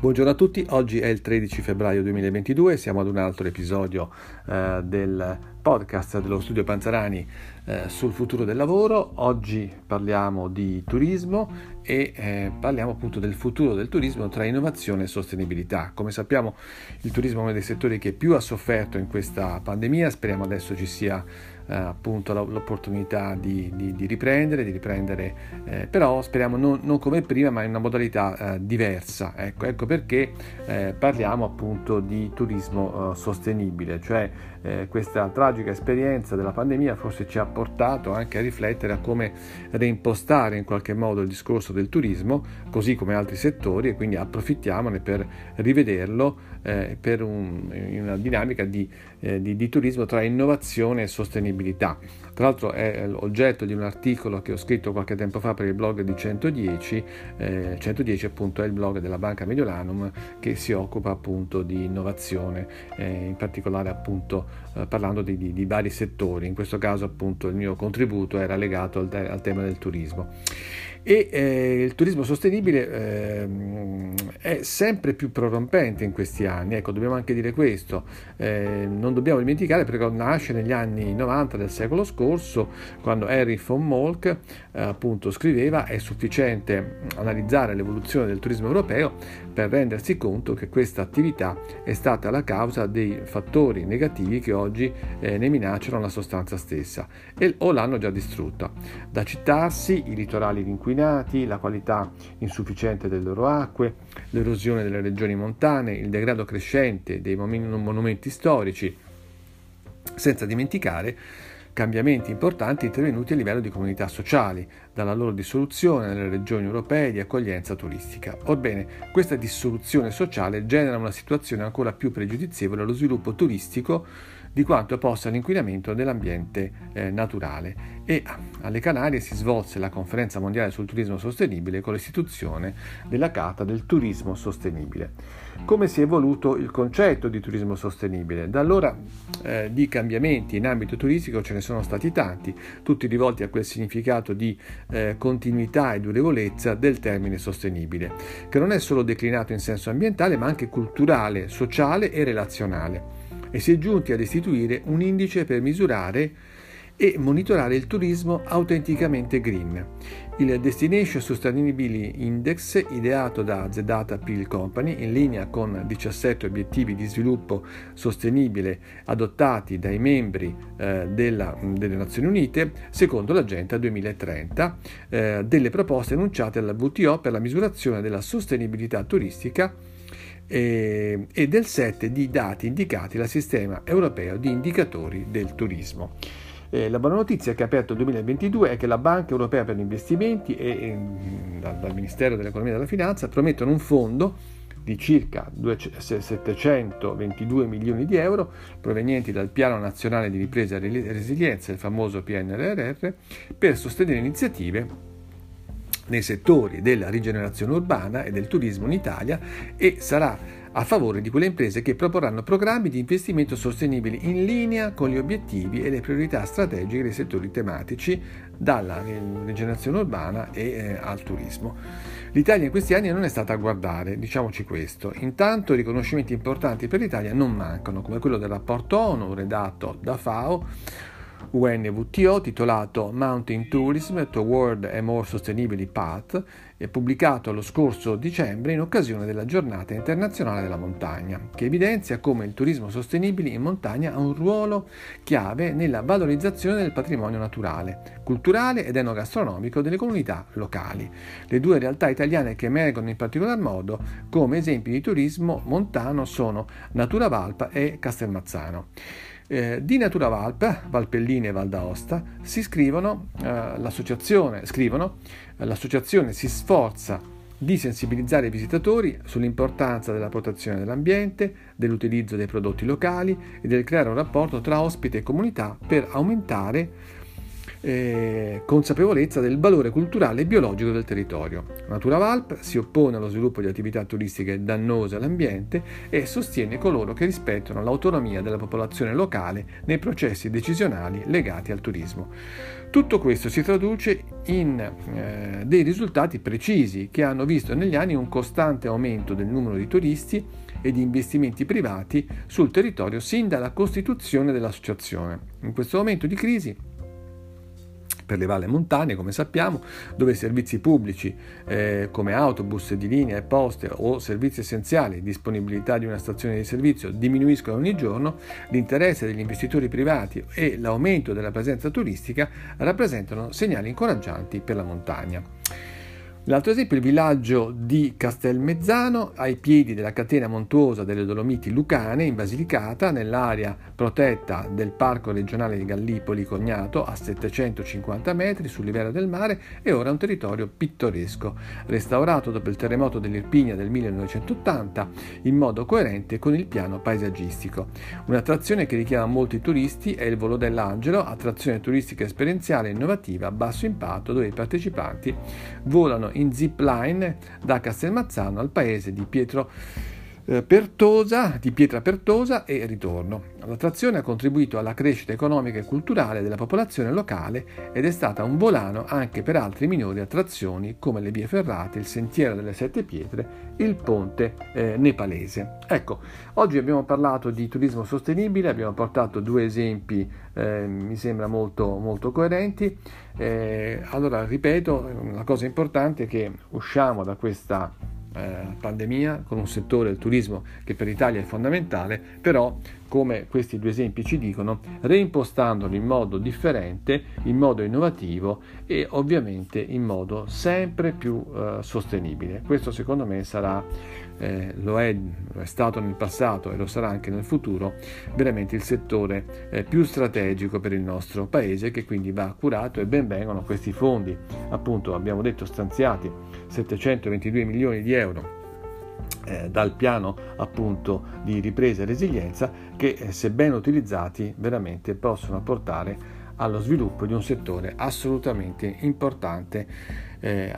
Buongiorno a tutti, oggi è il 13 febbraio 2022, siamo ad un altro episodio eh, del podcast dello studio Panzarani eh, sul futuro del lavoro. Oggi parliamo di turismo e eh, parliamo appunto del futuro del turismo tra innovazione e sostenibilità. Come sappiamo il turismo è uno dei settori che più ha sofferto in questa pandemia, speriamo adesso ci sia appunto l'opportunità di, di, di, riprendere, di riprendere eh, però speriamo non, non, come prima ma in una modalità eh, diversa. Ecco, ecco perché eh, parliamo appunto di turismo sostenibile, cioè questa tragica esperienza della pandemia forse ci ha portato anche a riflettere a come reimpostare in qualche modo il discorso del turismo, così come altri settori, e quindi approfittiamone per rivederlo eh, per un, in una dinamica di, eh, di, di turismo tra innovazione e sostenibilità. Tra l'altro è oggetto di un articolo che ho scritto qualche tempo fa per il blog di 110, eh, 110 appunto è il blog della Banca Mediolanum che si occupa appunto di innovazione, eh, in particolare appunto eh, parlando di, di, di, vari settori, in questo caso appunto il mio contributo era legato al, al tema del turismo e eh, il turismo sostenibile eh, è sempre più prorompente in questi anni, ecco dobbiamo anche dire questo, eh, non dobbiamo dimenticare perché nasce negli anni 90 del secolo scorso quando Henry von Molk eh, appunto scriveva è sufficiente analizzare l'evoluzione del turismo europeo per rendersi conto che questa attività è stata la causa dei fattori negativi che oggi eh, ne minacciano la sostanza stessa e, o l'hanno già distrutta. Da citarsi i litorali inquinati inquinati, la qualità insufficiente delle loro acque, l'erosione delle regioni montane, il degrado crescente dei monumenti storici, senza dimenticare cambiamenti importanti intervenuti a livello di comunità sociali, dalla loro dissoluzione nelle regioni europee di accoglienza turistica. Orbene, questa dissoluzione sociale genera una situazione ancora più pregiudizievole allo sviluppo turistico di quanto possa l'inquinamento dell'ambiente eh, naturale e alle Canarie si svolse la conferenza mondiale sul turismo sostenibile con l'istituzione della Carta del turismo sostenibile. Come si è evoluto il concetto di turismo sostenibile? Da allora eh, di cambiamenti in ambito turistico ce ne sono stati tanti, tutti rivolti a quel significato di eh, continuità e durevolezza del termine sostenibile, che non è solo declinato in senso ambientale ma anche culturale, sociale e relazionale e si è giunti ad istituire un indice per misurare e monitorare il turismo autenticamente green. Il Destination Sustainability Index, ideato da The Data Peel Company, in linea con 17 obiettivi di sviluppo sostenibile adottati dai membri eh, della, delle Nazioni Unite, secondo l'Agenda 2030, eh, delle proposte annunciate dalla WTO per la misurazione della sostenibilità turistica e, e del set di dati indicati dal sistema europeo di indicatori del turismo. Eh, la buona notizia che ha aperto il 2022 è che la Banca Europea per gli Investimenti e, e dal Ministero dell'Economia e della Finanza promettono un fondo di circa 722 milioni di euro provenienti dal Piano Nazionale di Ripresa e Resilienza, il famoso PNRR, per sostenere iniziative nei settori della rigenerazione urbana e del turismo in Italia e sarà a favore di quelle imprese che proporranno programmi di investimento sostenibili in linea con gli obiettivi e le priorità strategiche dei settori tematici, dalla rigenerazione urbana e eh, al turismo. L'Italia in questi anni non è stata a guardare, diciamoci questo. Intanto riconoscimenti importanti per l'Italia non mancano, come quello del rapporto ONU redatto da FAO UNWTO titolato Mountain Tourism Toward a More Sustainable Path e pubblicato lo scorso dicembre in occasione della giornata internazionale della montagna, che evidenzia come il turismo sostenibile in montagna ha un ruolo chiave nella valorizzazione del patrimonio naturale, culturale ed enogastronomico delle comunità locali. Le due realtà italiane che emergono in particolar modo come esempi di turismo montano sono Natura Valpa e Castelmazzano. Eh, di Natura Valpa, Valpellina e Val d'Aosta, si scrivono, eh, l'associazione, scrivono, eh, l'associazione si sforza di sensibilizzare i visitatori sull'importanza della protezione dell'ambiente, dell'utilizzo dei prodotti locali e del creare un rapporto tra ospite e comunità per aumentare eh, consapevolezza del valore culturale e biologico del territorio. Natura Valp si oppone allo sviluppo di attività turistiche dannose all'ambiente e sostiene coloro che rispettano l'autonomia della popolazione locale nei processi decisionali legati al turismo. Tutto questo si traduce in eh, dei risultati precisi che hanno visto negli anni un costante aumento del numero di turisti e di investimenti privati sul territorio sin dalla costituzione dell'associazione. In questo momento di crisi per le valle montane, come sappiamo, dove servizi pubblici eh, come autobus di linea e poste o servizi essenziali, disponibilità di una stazione di servizio diminuiscono ogni giorno, l'interesse degli investitori privati e l'aumento della presenza turistica rappresentano segnali incoraggianti per la montagna. L'altro esempio è il villaggio di Castelmezzano, ai piedi della catena montuosa delle Dolomiti Lucane, in Basilicata, nell'area protetta del Parco regionale di Gallipoli Cognato, a 750 metri sul livello del mare, è ora un territorio pittoresco, restaurato dopo il terremoto dell'Irpinia del 1980 in modo coerente con il piano paesaggistico. Un'attrazione che richiama molti turisti è il Volo dell'Angelo, attrazione turistica esperienziale innovativa a basso impatto dove i partecipanti volano in zip line da Castelmazzano al paese di Pietro Pertosa, di Pietra Pertosa e ritorno. L'attrazione ha contribuito alla crescita economica e culturale della popolazione locale ed è stata un volano anche per altre minori attrazioni come le vie ferrate, il sentiero delle sette pietre, il ponte eh, nepalese. Ecco, oggi abbiamo parlato di turismo sostenibile, abbiamo portato due esempi, eh, mi sembra molto, molto coerenti. Eh, allora, ripeto, la cosa importante è che usciamo da questa eh, pandemia, con un settore del turismo che per l'Italia è fondamentale, però come questi due esempi ci dicono, reimpostandolo in modo differente, in modo innovativo e ovviamente in modo sempre più eh, sostenibile. Questo secondo me sarà, eh, lo, è, lo, è, stato nel passato e lo sarà anche nel futuro, veramente il settore eh, più strategico per il nostro paese che quindi va curato e ben vengono questi fondi, appunto abbiamo detto stanziati 722 milioni di euro eh, dal piano appunto di ripresa e resilienza che eh, se ben utilizzati veramente possono portare allo sviluppo di un settore assolutamente importante eh,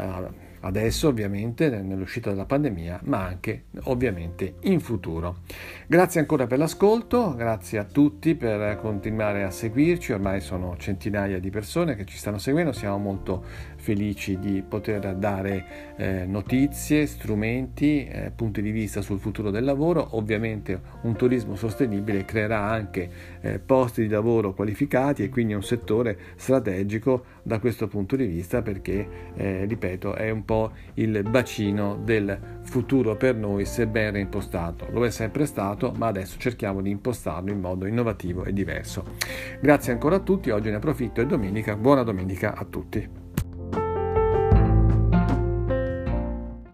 adesso ovviamente nell'uscita dalla pandemia, ma anche ovviamente in futuro. Grazie ancora per l'ascolto, grazie a tutti per continuare a seguirci, ormai sono centinaia di persone che ci stanno seguendo, siamo molto felici di poter dare eh, notizie, strumenti, eh, punti di vista sul futuro del lavoro, ovviamente un turismo sostenibile creerà anche eh, posti di lavoro qualificati e quindi un settore strategico da questo punto di vista perché, eh, ripeto, è un po' po' il bacino del futuro per noi se ben reimpostato. Lo è sempre stato, ma adesso cerchiamo di impostarlo in modo innovativo e diverso. Grazie ancora a tutti, oggi ne approfitto, è domenica, buona domenica a tutti.